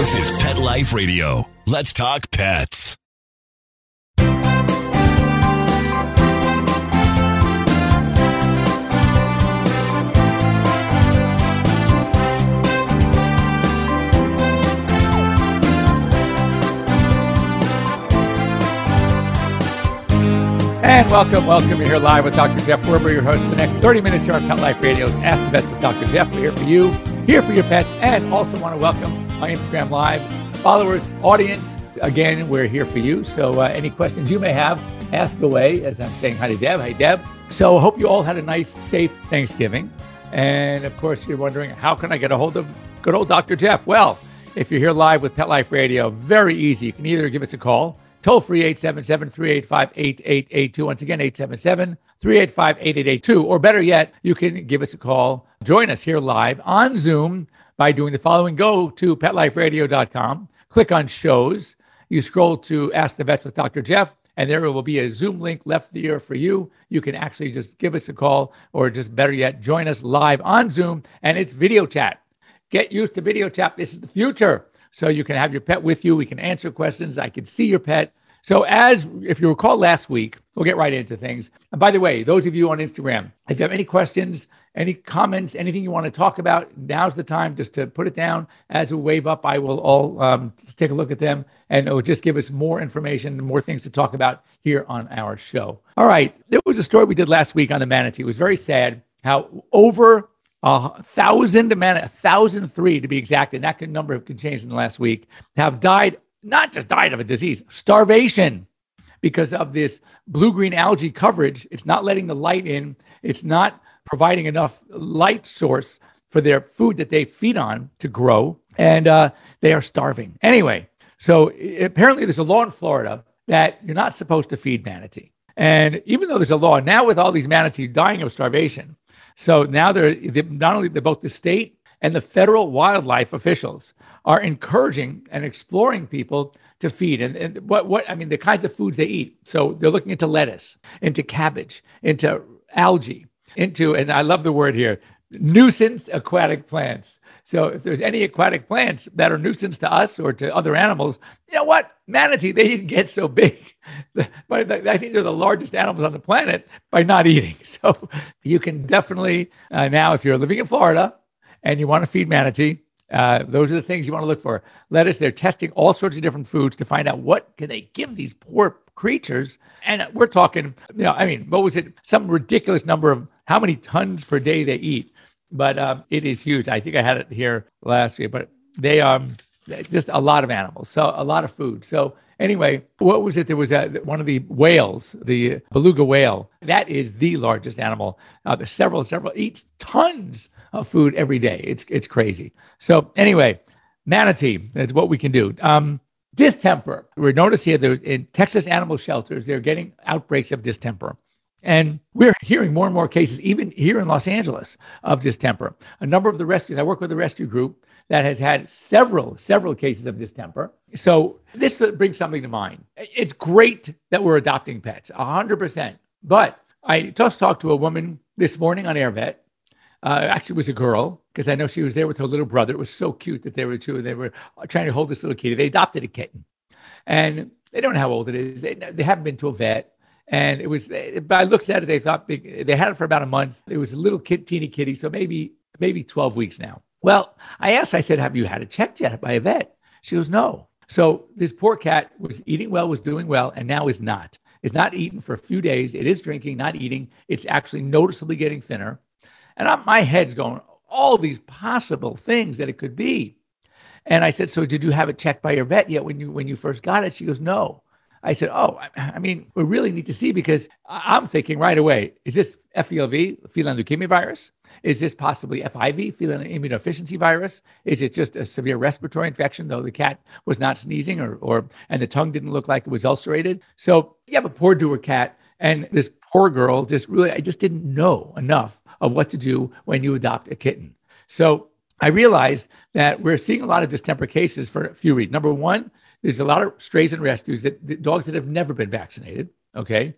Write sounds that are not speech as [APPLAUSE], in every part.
This is Pet Life Radio. Let's talk pets. And welcome, welcome. You're here live with Dr. Jeff Werber, your host for the next 30 minutes here on Pet Life Radio's Ask the Vets with Dr. Jeff. We're here for you, here for your pets, and also want to welcome my Instagram Live followers, audience. Again, we're here for you. So uh, any questions you may have, ask away as I'm saying hi to Deb. Hi, Deb. So hope you all had a nice, safe Thanksgiving. And of course, you're wondering, how can I get a hold of good old Dr. Jeff? Well, if you're here live with Pet Life Radio, very easy. You can either give us a call Toll free 877 385 8882. Once again, 877 385 8882. Or better yet, you can give us a call. Join us here live on Zoom by doing the following go to petliferadio.com, click on shows. You scroll to Ask the Vets with Dr. Jeff, and there will be a Zoom link left there for you. You can actually just give us a call, or just better yet, join us live on Zoom, and it's video chat. Get used to video chat. This is the future. So you can have your pet with you. We can answer questions. I can see your pet. So, as if you recall last week, we'll get right into things. And by the way, those of you on Instagram, if you have any questions, any comments, anything you want to talk about, now's the time just to put it down as a wave up. I will all um, take a look at them and it will just give us more information and more things to talk about here on our show. All right. There was a story we did last week on the manatee. It was very sad how over a thousand man, a thousand three to be exact, and that number can change in the last week, have died, not just died of a disease, starvation because of this blue green algae coverage. It's not letting the light in, it's not providing enough light source for their food that they feed on to grow, and uh, they are starving. Anyway, so apparently there's a law in Florida that you're not supposed to feed manatee. And even though there's a law now with all these manatee dying of starvation, so now they're, they're not only they're both the state and the federal wildlife officials are encouraging and exploring people to feed and, and what what I mean the kinds of foods they eat. So they're looking into lettuce, into cabbage, into algae, into and I love the word here, nuisance aquatic plants. So if there's any aquatic plants that are nuisance to us or to other animals, you know what? Manatee, they didn't get so big. [LAUGHS] But I think they're the largest animals on the planet by not eating. [LAUGHS] So you can definitely uh, now, if you're living in Florida and you want to feed manatee, uh, those are the things you want to look for. Lettuce, they're testing all sorts of different foods to find out what can they give these poor creatures. And we're talking, you know, I mean, what was it? Some ridiculous number of how many tons per day they eat but um, it is huge. I think I had it here last year, but they um just a lot of animals, so a lot of food. So anyway, what was it? There was a, one of the whales, the beluga whale. That is the largest animal. Uh, there's several, several eats tons of food every day. It's it's crazy. So anyway, manatee is what we can do. Um, distemper. We notice here that in Texas animal shelters, they're getting outbreaks of distemper. And we're hearing more and more cases, even here in Los Angeles, of distemper. A number of the rescues, I work with a rescue group that has had several, several cases of distemper. So this brings something to mind. It's great that we're adopting pets, 100%. But I just talked to a woman this morning on AirVet. Uh, actually, it was a girl because I know she was there with her little brother. It was so cute that they were two. They were trying to hold this little kitty. They adopted a kitten, and they don't know how old it is. They, they haven't been to a vet. And it was, by looks at it, they thought they, they had it for about a month. It was a little kid, teeny kitty, so maybe maybe 12 weeks now. Well, I asked, I said, have you had it checked yet by a vet? She goes, no. So this poor cat was eating well, was doing well, and now is not. Is not eating for a few days. It is drinking, not eating. It's actually noticeably getting thinner. And I'm, my head's going, all these possible things that it could be. And I said, so did you have it checked by your vet yet when you when you first got it? She goes, no. I said, Oh, I mean, we really need to see because I'm thinking right away is this FELV, feline leukemia virus? Is this possibly FIV, feline immunodeficiency virus? Is it just a severe respiratory infection, though the cat was not sneezing or, or and the tongue didn't look like it was ulcerated? So you have a poor doer cat, and this poor girl just really, I just didn't know enough of what to do when you adopt a kitten. So I realized that we're seeing a lot of distemper cases for a few reasons. Number one, there's a lot of strays and rescues that, that dogs that have never been vaccinated. Okay,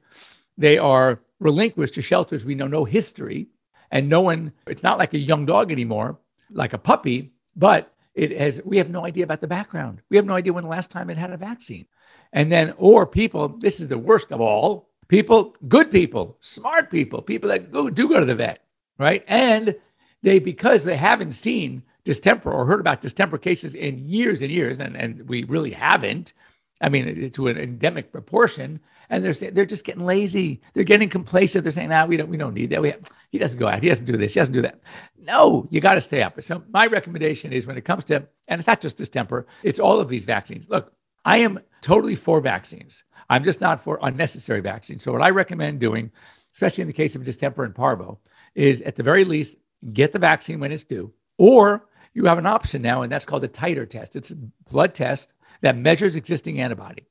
they are relinquished to shelters we know no history, and no one. It's not like a young dog anymore, like a puppy, but it has, we have no idea about the background. We have no idea when the last time it had a vaccine. And then, or people, this is the worst of all people, good people, smart people, people that go, do go to the vet, right? And they, because they haven't seen distemper or heard about distemper cases in years and years, and, and we really haven't, I mean, to an endemic proportion, and they're they're just getting lazy. They're getting complacent. They're saying, "Nah, we don't we don't need that. We have, he doesn't go out. He doesn't do this. He doesn't do that." No, you got to stay up. So my recommendation is when it comes to, and it's not just distemper, it's all of these vaccines. Look, I am totally for vaccines. I'm just not for unnecessary vaccines. So what I recommend doing, especially in the case of distemper and parvo, is at the very least get the vaccine when it's due, or you have an option now, and that's called a titer test. It's a blood test that measures existing antibody.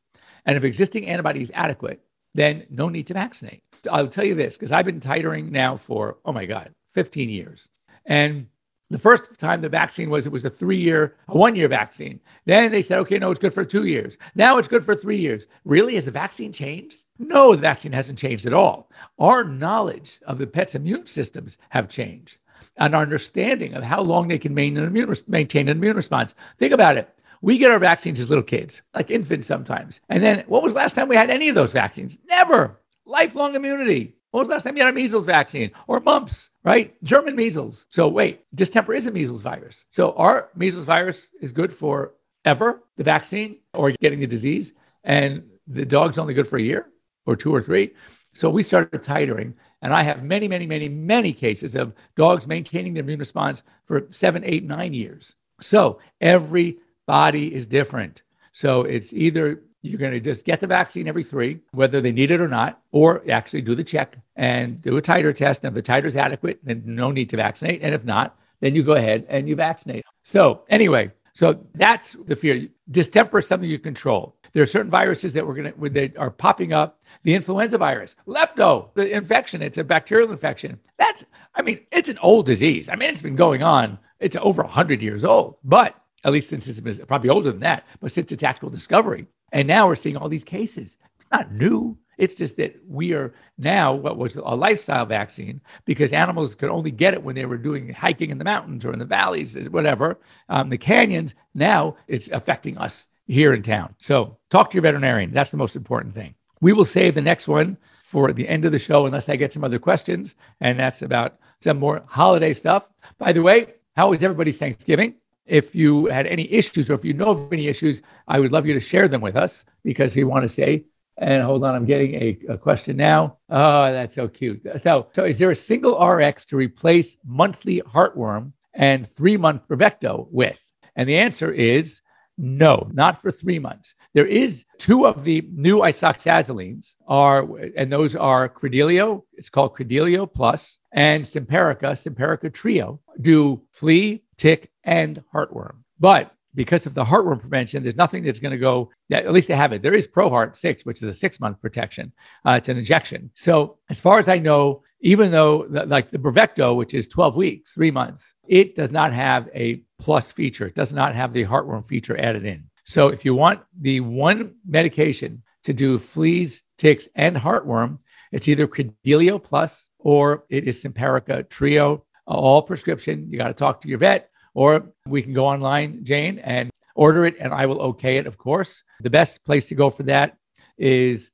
And if existing antibody is adequate, then no need to vaccinate. I'll tell you this because I've been titering now for, oh my God, 15 years. And the first time the vaccine was, it was a three year, a one year vaccine. Then they said, okay, no, it's good for two years. Now it's good for three years. Really? Has the vaccine changed? No, the vaccine hasn't changed at all. Our knowledge of the pet's immune systems have changed and our understanding of how long they can maintain an immune, maintain an immune response. Think about it. We get our vaccines as little kids, like infants sometimes. And then what was last time we had any of those vaccines? Never. Lifelong immunity. When was last time you had a measles vaccine or mumps, right? German measles. So wait, distemper is a measles virus. So our measles virus is good for ever, the vaccine or getting the disease. And the dog's only good for a year or two or three. So we started titering. And I have many, many, many, many cases of dogs maintaining their immune response for seven, eight, nine years. So every body is different. So it's either you're going to just get the vaccine every three, whether they need it or not, or actually do the check and do a titer test. And if the titer is adequate, then no need to vaccinate. And if not, then you go ahead and you vaccinate. So, anyway, so that's the fear. Distemper is something you control. There are certain viruses that we're going to that are popping up. The influenza virus, lepto, the infection, it's a bacterial infection. That's, I mean, it's an old disease. I mean, it's been going on. It's over 100 years old, but at least since it's probably older than that, but since its actual discovery. And now we're seeing all these cases. It's not new. It's just that we are now what was a lifestyle vaccine because animals could only get it when they were doing hiking in the mountains or in the valleys, whatever, um, the canyons. Now it's affecting us here in town. So talk to your veterinarian. That's the most important thing. We will save the next one for the end of the show unless I get some other questions. And that's about some more holiday stuff. By the way, how was everybody's Thanksgiving? If you had any issues or if you know of any issues, I would love you to share them with us because we want to say, and hold on, I'm getting a, a question now. Oh, that's so cute. So, so is there a single RX to replace monthly heartworm and three month Bravecto with? And the answer is no, not for three months. There is two of the new isoxazolines are, and those are Credelio. It's called Credelio Plus and Simparica, Simparica Trio, do flea, tick, and heartworm. But because of the heartworm prevention, there's nothing that's going to go, at least they have it. There is ProHeart 6, which is a six month protection. Uh, it's an injection. So, as far as I know, even though like the Bravecto, which is 12 weeks, three months, it does not have a plus feature. It does not have the heartworm feature added in. So, if you want the one medication to do fleas, ticks, and heartworm, it's either Credelio Plus or it is Simparica Trio, all prescription. You got to talk to your vet, or we can go online, Jane, and order it, and I will okay it, of course. The best place to go for that is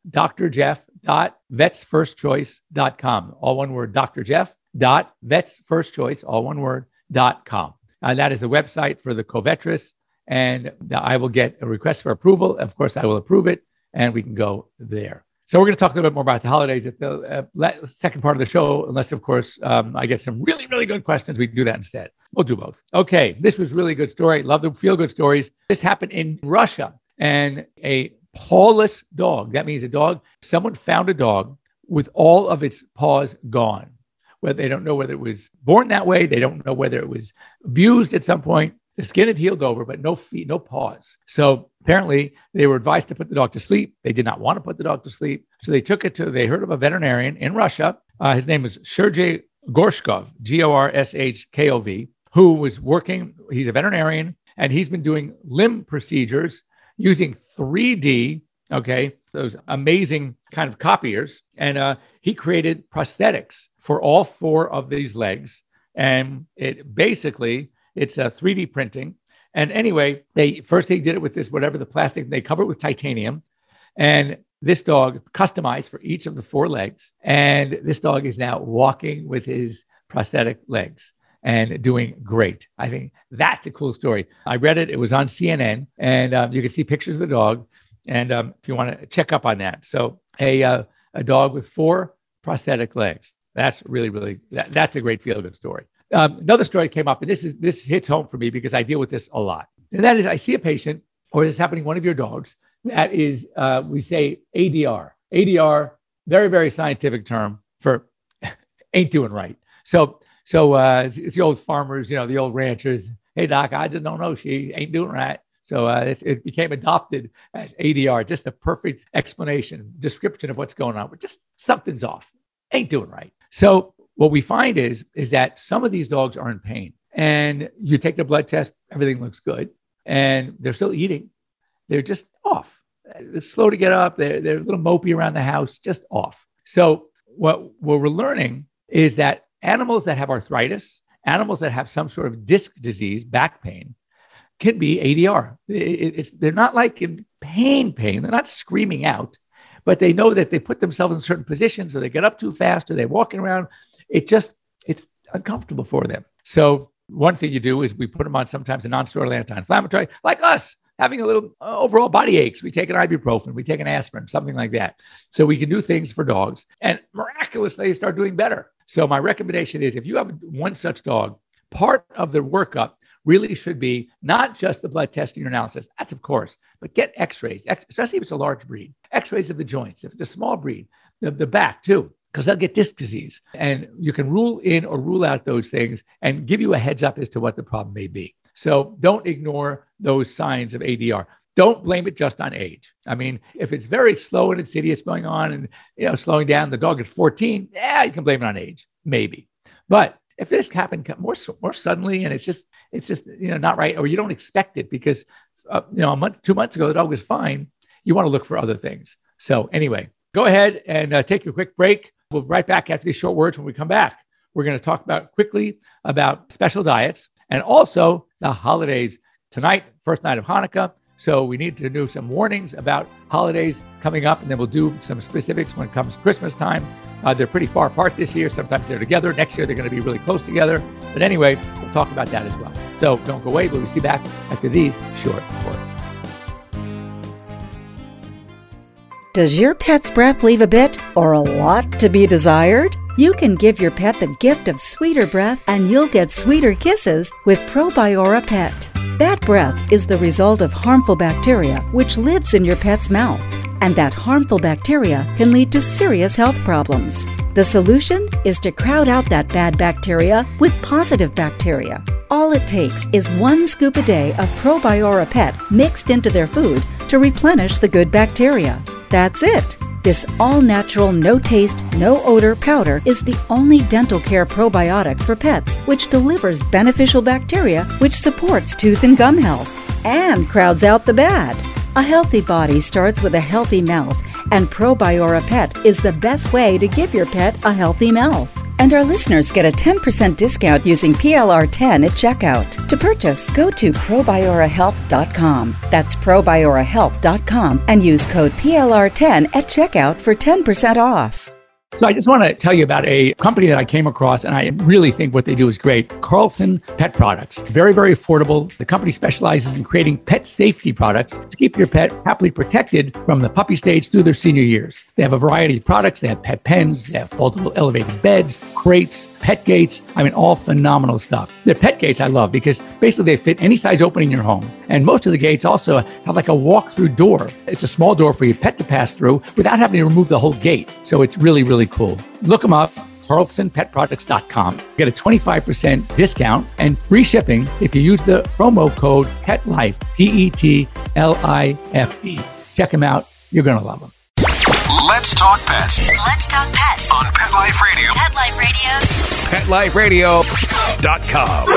drjeff.vetsfirstchoice.com. All one word, drjeff.vetsfirstchoice, all one word, dot com. And that is the website for the Covetrus. And I will get a request for approval. Of course, I will approve it, and we can go there. So we're going to talk a little bit more about the holidays at the uh, second part of the show, unless, of course, um, I get some really, really good questions. We do that instead. We'll do both. Okay, this was really good story. Love the feel good stories. This happened in Russia, and a pawless dog. That means a dog. Someone found a dog with all of its paws gone. Whether they don't know whether it was born that way, they don't know whether it was abused at some point. The skin had healed over, but no feet, no paws. So apparently they were advised to put the dog to sleep. They did not want to put the dog to sleep. So they took it to, they heard of a veterinarian in Russia. Uh, his name is Sergey Gorshkov, G O R S H K O V, who was working, he's a veterinarian, and he's been doing limb procedures using 3D, okay, those amazing kind of copiers. And uh, he created prosthetics for all four of these legs. And it basically it's a 3D printing, And anyway, they first they did it with this whatever the plastic they cover it with titanium, and this dog customized for each of the four legs. And this dog is now walking with his prosthetic legs and doing great. I think that's a cool story. I read it, it was on CNN, and um, you can see pictures of the dog. And um, if you want to check up on that. So, a, uh, a dog with four prosthetic legs. That's really, really, that, that's a great feel good story. Um, another story came up, and this is this hits home for me because I deal with this a lot. And that is, I see a patient, or it's happening one of your dogs, that is, uh, we say ADR. ADR, very, very scientific term for [LAUGHS] ain't doing right. So, so uh, it's, it's, the old farmers, you know, the old ranchers. Hey, doc, I just don't know. She ain't doing right. So uh, it became adopted as ADR, just a perfect explanation, description of what's going on. But just something's off, ain't doing right. So what we find is is that some of these dogs are in pain, and you take the blood test, everything looks good, and they're still eating. They're just off. They're slow to get up. They're, they're a little mopey around the house, just off. So, what, what we're learning is that animals that have arthritis, animals that have some sort of disc disease, back pain, can be ADR. It, they're not like in pain, pain. They're not screaming out, but they know that they put themselves in certain positions or they get up too fast or they're walking around. It just, it's uncomfortable for them. So, one thing you do is we put them on sometimes a non-steroidal anti-inflammatory, like us having a little uh, overall body aches. We take an ibuprofen, we take an aspirin, something like that. So we can do things for dogs and miraculously they start doing better. So my recommendation is if you have one such dog, part of the workup really should be not just the blood testing or analysis. That's of course, but get x-rays, especially if it's a large breed, x-rays of the joints. If it's a small breed, the, the back too because they'll get disc disease. And you can rule in or rule out those things and give you a heads up as to what the problem may be. So don't ignore those signs of ADR. Don't blame it just on age. I mean, if it's very slow and insidious going on and you know slowing down, the dog is 14, yeah, you can blame it on age, maybe. But if this happened more more suddenly and it's just it's just you know not right, or you don't expect it because uh, you know a month, two months ago the dog was fine, you want to look for other things. So anyway, go ahead and uh, take a quick break. We'll be right back after these short words when we come back. We're going to talk about quickly about special diets and also the holidays. Tonight, first night of Hanukkah. So we need to do some warnings about holidays coming up, and then we'll do some specifics when it comes Christmas time. Uh, they're pretty far apart this year. Sometimes they're together. Next year, they're going to be really close together. But anyway, we'll talk about that as well. So don't go away. We'll see back after these short words. Does your pet's breath leave a bit or a lot to be desired? You can give your pet the gift of sweeter breath and you'll get sweeter kisses with Probiora Pet. That breath is the result of harmful bacteria which lives in your pet's mouth. And that harmful bacteria can lead to serious health problems. The solution is to crowd out that bad bacteria with positive bacteria. All it takes is one scoop a day of Probiora Pet mixed into their food to replenish the good bacteria. That's it. This all natural, no taste, no odor powder is the only dental care probiotic for pets which delivers beneficial bacteria which supports tooth and gum health and crowds out the bad. A healthy body starts with a healthy mouth, and Probiora Pet is the best way to give your pet a healthy mouth. And our listeners get a 10% discount using PLR10 at checkout. To purchase, go to probiorahealth.com. That's probiorahealth.com and use code PLR10 at checkout for 10% off. So I just want to tell you about a company that I came across, and I really think what they do is great. Carlson Pet Products. Very, very affordable. The company specializes in creating pet safety products to keep your pet happily protected from the puppy stage through their senior years. They have a variety of products. They have pet pens, they have foldable elevated beds, crates, pet gates. I mean, all phenomenal stuff. Their pet gates I love because basically they fit any size opening in your home. And most of the gates also have like a walk through door. It's a small door for your pet to pass through without having to remove the whole gate. So it's really, really cool. Look them up. CarlsonPetProducts.com. Get a 25% discount and free shipping if you use the promo code PETLIFE, P E T L I F E. Check them out. You're going to love them. Let's talk pets. Let's talk pets on Pet Life Radio. Pet Life Radio. PetLifeRadio.com.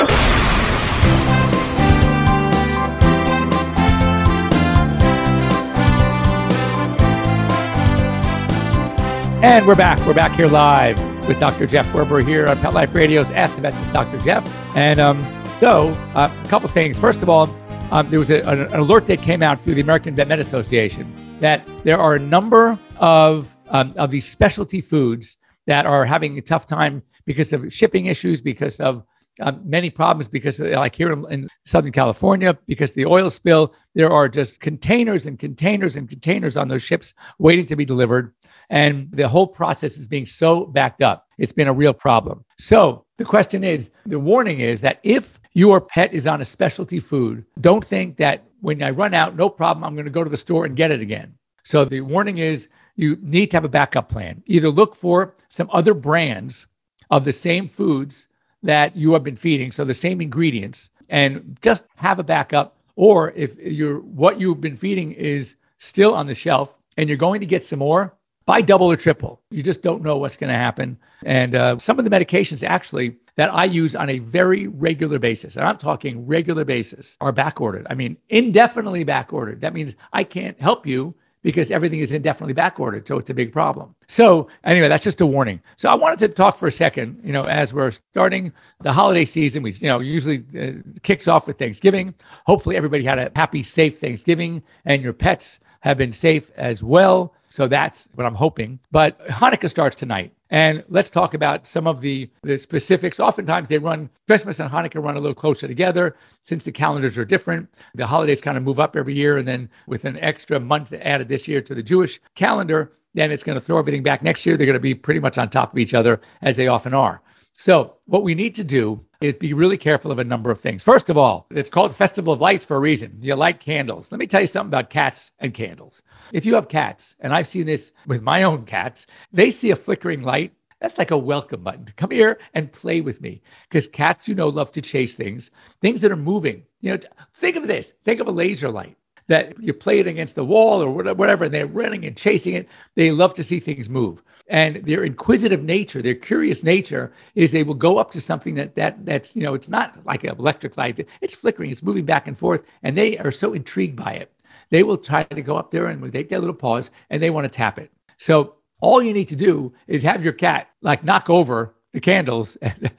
And we're back. We're back here live with Dr. Jeff Werber here on Pet Life Radio's Ask the Vet with Dr. Jeff. And um, so, uh, a couple things. First of all, um, there was a, an alert that came out through the American Vet Med Association that there are a number of um, of these specialty foods that are having a tough time because of shipping issues, because of um, many problems because, like here in, in, Southern California, because the oil spill, there are just containers and containers and containers on those ships waiting to be delivered. And the whole process is being so backed up. It's been a real problem. So the question is the warning is that if your pet is on a specialty food, don't think that when I run out, no problem, I'm going to go to the store and get it again. So the warning is you need to have a backup plan. Either look for some other brands of the same foods that you have been feeding, so the same ingredients, and just have a backup. Or if you're what you've been feeding is still on the shelf and you're going to get some more, buy double or triple. You just don't know what's going to happen. And uh, some of the medications actually that I use on a very regular basis, and I'm talking regular basis, are back ordered. I mean, indefinitely back ordered. That means I can't help you because everything is indefinitely backordered. So it's a big problem. So anyway, that's just a warning. So I wanted to talk for a second, you know, as we're starting the holiday season, we, you know, usually uh, kicks off with Thanksgiving. Hopefully everybody had a happy, safe Thanksgiving and your pets have been safe as well. So that's what I'm hoping. But Hanukkah starts tonight. And let's talk about some of the, the specifics. Oftentimes they run, Christmas and Hanukkah run a little closer together since the calendars are different. The holidays kind of move up every year. And then with an extra month added this year to the Jewish calendar, then it's going to throw everything back next year. They're going to be pretty much on top of each other as they often are. So, what we need to do is be really careful of a number of things. First of all, it's called Festival of Lights for a reason. You light candles. Let me tell you something about cats and candles. If you have cats, and I've seen this with my own cats, they see a flickering light. That's like a welcome button. Come here and play with me. Because cats, you know, love to chase things, things that are moving. You know, think of this think of a laser light that you play it against the wall or whatever, and they're running and chasing it. They love to see things move. And their inquisitive nature, their curious nature is they will go up to something that that that's, you know, it's not like an electric light. It's flickering, it's moving back and forth, and they are so intrigued by it. They will try to go up there and take their little paws and they want to tap it. So all you need to do is have your cat like knock over the candles [LAUGHS] and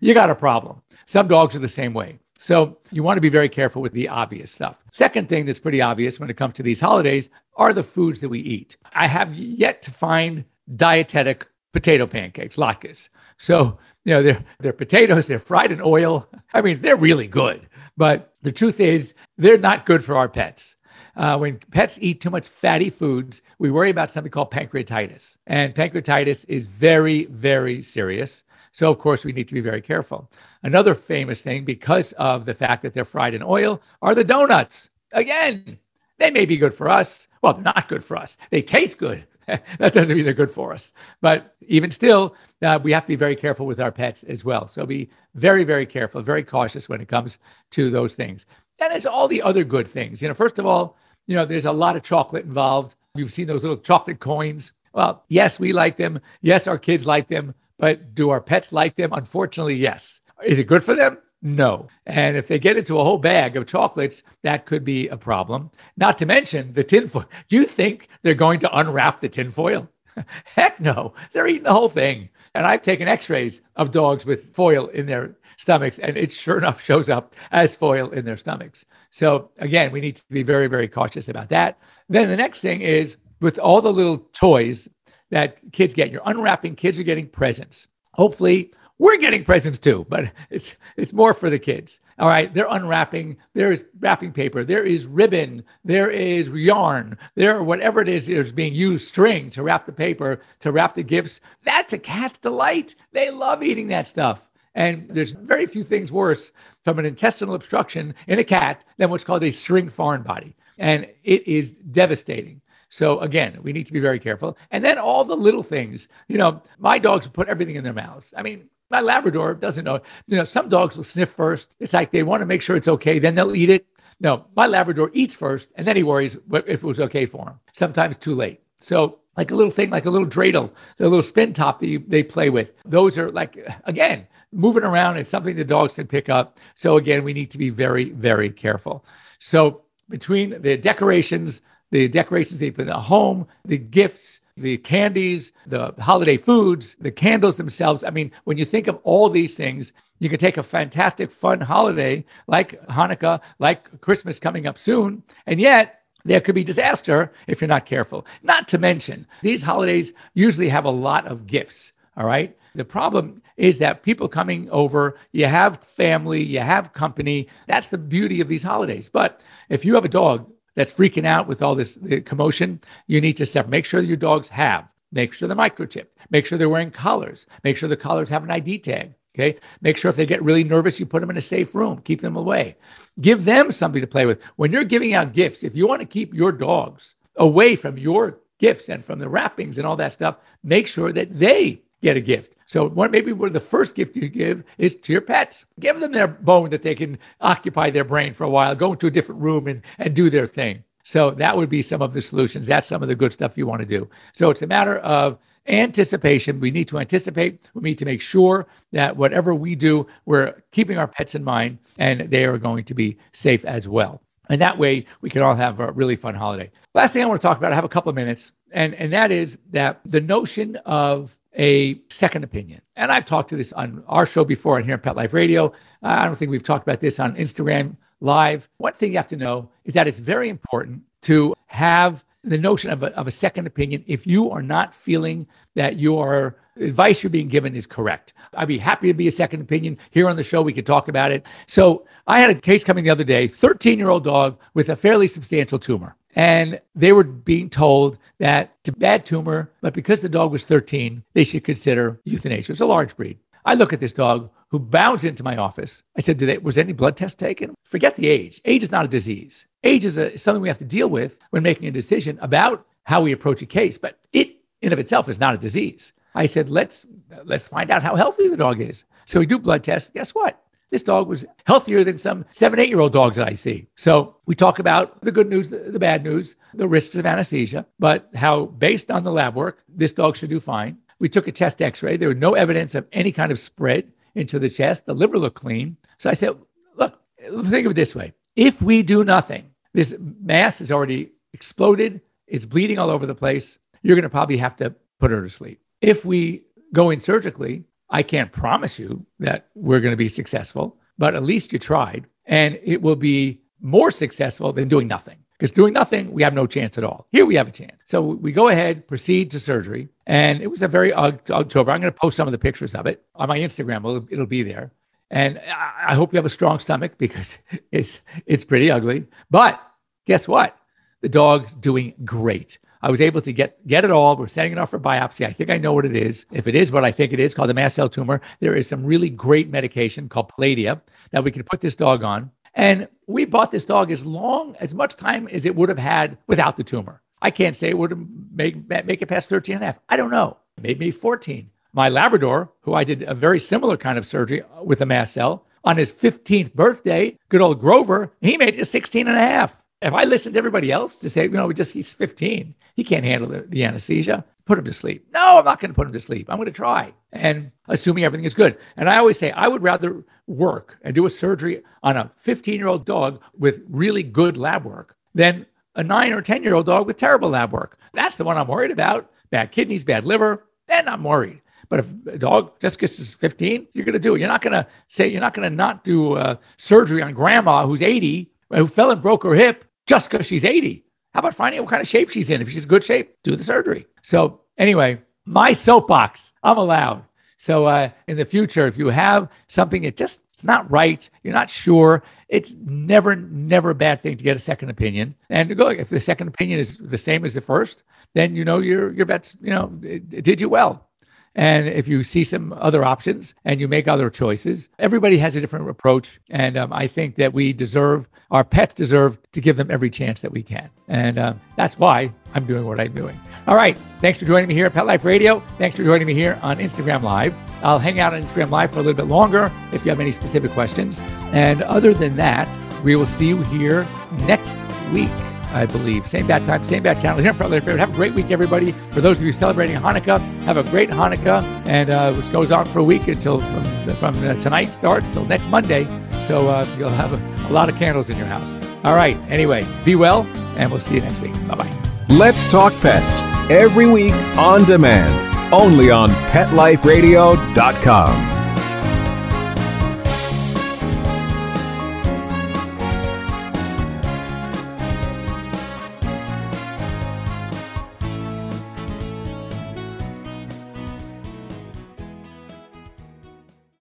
you got a problem. Some dogs are the same way. So you want to be very careful with the obvious stuff. Second thing that's pretty obvious when it comes to these holidays are the foods that we eat. I have yet to find dietetic potato pancakes, latkes. So, you know, they're, they're potatoes, they're fried in oil. I mean, they're really good. But the truth is, they're not good for our pets. Uh, when pets eat too much fatty foods, we worry about something called pancreatitis. And pancreatitis is very, very serious. So, of course, we need to be very careful. Another famous thing, because of the fact that they're fried in oil, are the donuts. Again, they may be good for us. Well, not good for us. They taste good. [LAUGHS] that doesn't mean they're good for us. But even still, uh, we have to be very careful with our pets as well. So be very, very careful, very cautious when it comes to those things. And it's all the other good things. You know, first of all, you know, there's a lot of chocolate involved. You've seen those little chocolate coins. Well, yes, we like them. Yes, our kids like them. But do our pets like them? Unfortunately, yes. Is it good for them? No. And if they get into a whole bag of chocolates, that could be a problem. Not to mention the tinfoil. Do you think they're going to unwrap the tinfoil? [LAUGHS] Heck no. They're eating the whole thing. And I've taken x rays of dogs with foil in their stomachs, and it sure enough shows up as foil in their stomachs. So, again, we need to be very, very cautious about that. Then the next thing is with all the little toys that kids get. You're unwrapping, kids are getting presents. Hopefully, we're getting presents too, but it's it's more for the kids. All right, they're unwrapping. There is wrapping paper. There is ribbon. There is yarn. There, whatever it is, is being used string to wrap the paper to wrap the gifts. That's a cat's delight. They love eating that stuff. And there's very few things worse from an intestinal obstruction in a cat than what's called a string foreign body, and it is devastating. So again, we need to be very careful. And then all the little things, you know, my dogs put everything in their mouths. I mean, my Labrador doesn't know. You know, some dogs will sniff first. It's like they want to make sure it's okay, then they'll eat it. No, my Labrador eats first, and then he worries if it was okay for him. Sometimes too late. So, like a little thing, like a little dreidel, the little spin top that you, they play with. Those are like, again, moving around. It's something the dogs can pick up. So, again, we need to be very, very careful. So, between the decorations, the decorations they put in the home, the gifts, the candies, the holiday foods, the candles themselves. I mean, when you think of all these things, you can take a fantastic, fun holiday like Hanukkah, like Christmas coming up soon, and yet there could be disaster if you're not careful. Not to mention, these holidays usually have a lot of gifts. All right. The problem is that people coming over, you have family, you have company. That's the beauty of these holidays. But if you have a dog that's freaking out with all this uh, commotion, you need to separate. Make sure your dogs have. Make sure they're microchipped. Make sure they're wearing collars. Make sure the collars have an ID tag. Okay. Make sure if they get really nervous, you put them in a safe room, keep them away. Give them something to play with. When you're giving out gifts, if you want to keep your dogs away from your gifts and from the wrappings and all that stuff, make sure that they get a gift. So one, maybe one of the first gift you give is to your pets. Give them their bone that they can occupy their brain for a while, go into a different room and, and do their thing. So that would be some of the solutions. That's some of the good stuff you want to do. So it's a matter of anticipation. We need to anticipate. We need to make sure that whatever we do, we're keeping our pets in mind and they are going to be safe as well. And that way we can all have a really fun holiday. Last thing I want to talk about, I have a couple of minutes, and, and that is that the notion of a second opinion. And I've talked to this on our show before and here on Pet Life Radio. Uh, I don't think we've talked about this on Instagram Live. One thing you have to know is that it's very important to have the notion of a, of a second opinion if you are not feeling that your advice you're being given is correct. I'd be happy to be a second opinion here on the show. We could talk about it. So I had a case coming the other day 13 year old dog with a fairly substantial tumor. And they were being told that it's a bad tumor, but because the dog was 13, they should consider euthanasia. It's a large breed. I look at this dog who bounds into my office. I said, Did they, Was any blood test taken? Forget the age. Age is not a disease. Age is a, something we have to deal with when making a decision about how we approach a case, but it in of itself is not a disease. I said, let's let's find out how healthy the dog is. So we do blood tests. Guess what? This dog was healthier than some seven, eight year old dogs that I see. So we talk about the good news, the, bad news, the risks of anesthesia, but how, based on the lab work, this dog should do fine. We took a chest x ray. There was no evidence of any kind of spread into the chest. The liver looked clean. So I said, look, think of it this way if we do nothing, this mass is already exploded, it's bleeding all over the place. You're going to probably have to put her to sleep. If we go in surgically, I can't promise you that we're going to be successful, but at least you tried. And it will be more successful than doing nothing. Because doing nothing, we have no chance at all. Here we have a chance. So we go ahead, proceed to surgery. And it was a very October. I'm going to post some of the pictures of it on my Instagram. It'll, it'll be there. And I hope you have a strong stomach because [LAUGHS] it's it's pretty ugly. But guess what? The dog's doing great. I was able to get get it all. We're sending it off for biopsy. I think I know what it is. If it is what I think it is, called a mast cell tumor, there is some really great medication called Palladia that we can put this dog on. And we bought this dog as long, as much time as it would have had without the tumor. I can't say it would have make, make it past 13 and a half. I don't know. Maybe 14. My Labrador, who I did a very similar kind of surgery with a mast cell, on his 15th birthday, good old Grover, he made it 16 and a half. If I listened to everybody else to say, you know, we just he's 15, he can't handle the, the anesthesia, put him to sleep. No, I'm not going to put him to sleep. I'm going to try. And assuming everything is good. And I always say, I would rather work and do a surgery on a 15 year old dog with really good lab work than a nine or 10 year old dog with terrible lab work. That's the one I'm worried about. Bad kidneys, bad liver, then I'm worried. But if a dog just gets is 15, you're going to do it. You're not going to say, you're not going to not do uh, surgery on grandma who's 80, who fell and broke her hip just because she's 80. How about finding out what kind of shape she's in? If she's in good shape, do the surgery. So, anyway, my soapbox, I'm allowed. So, uh, in the future, if you have something that just it's not right, you're not sure, it's never, never a bad thing to get a second opinion. And to go, if the second opinion is the same as the first, then you know your your bet's, you know, did you well. And if you see some other options and you make other choices, everybody has a different approach. And um, I think that we deserve, our pets deserve to give them every chance that we can. And uh, that's why I'm doing what I'm doing. All right. Thanks for joining me here at Pet Life Radio. Thanks for joining me here on Instagram Live. I'll hang out on Instagram Live for a little bit longer if you have any specific questions. And other than that, we will see you here next week. I believe. Same bad time, same bad channel here on Life Radio. Have a great week, everybody. For those of you celebrating Hanukkah, have a great Hanukkah, and uh, which goes on for a week until from, from uh, tonight starts until next Monday. So uh, you'll have a, a lot of candles in your house. All right. Anyway, be well, and we'll see you next week. Bye bye. Let's Talk Pets every week on demand, only on PetLifeRadio.com.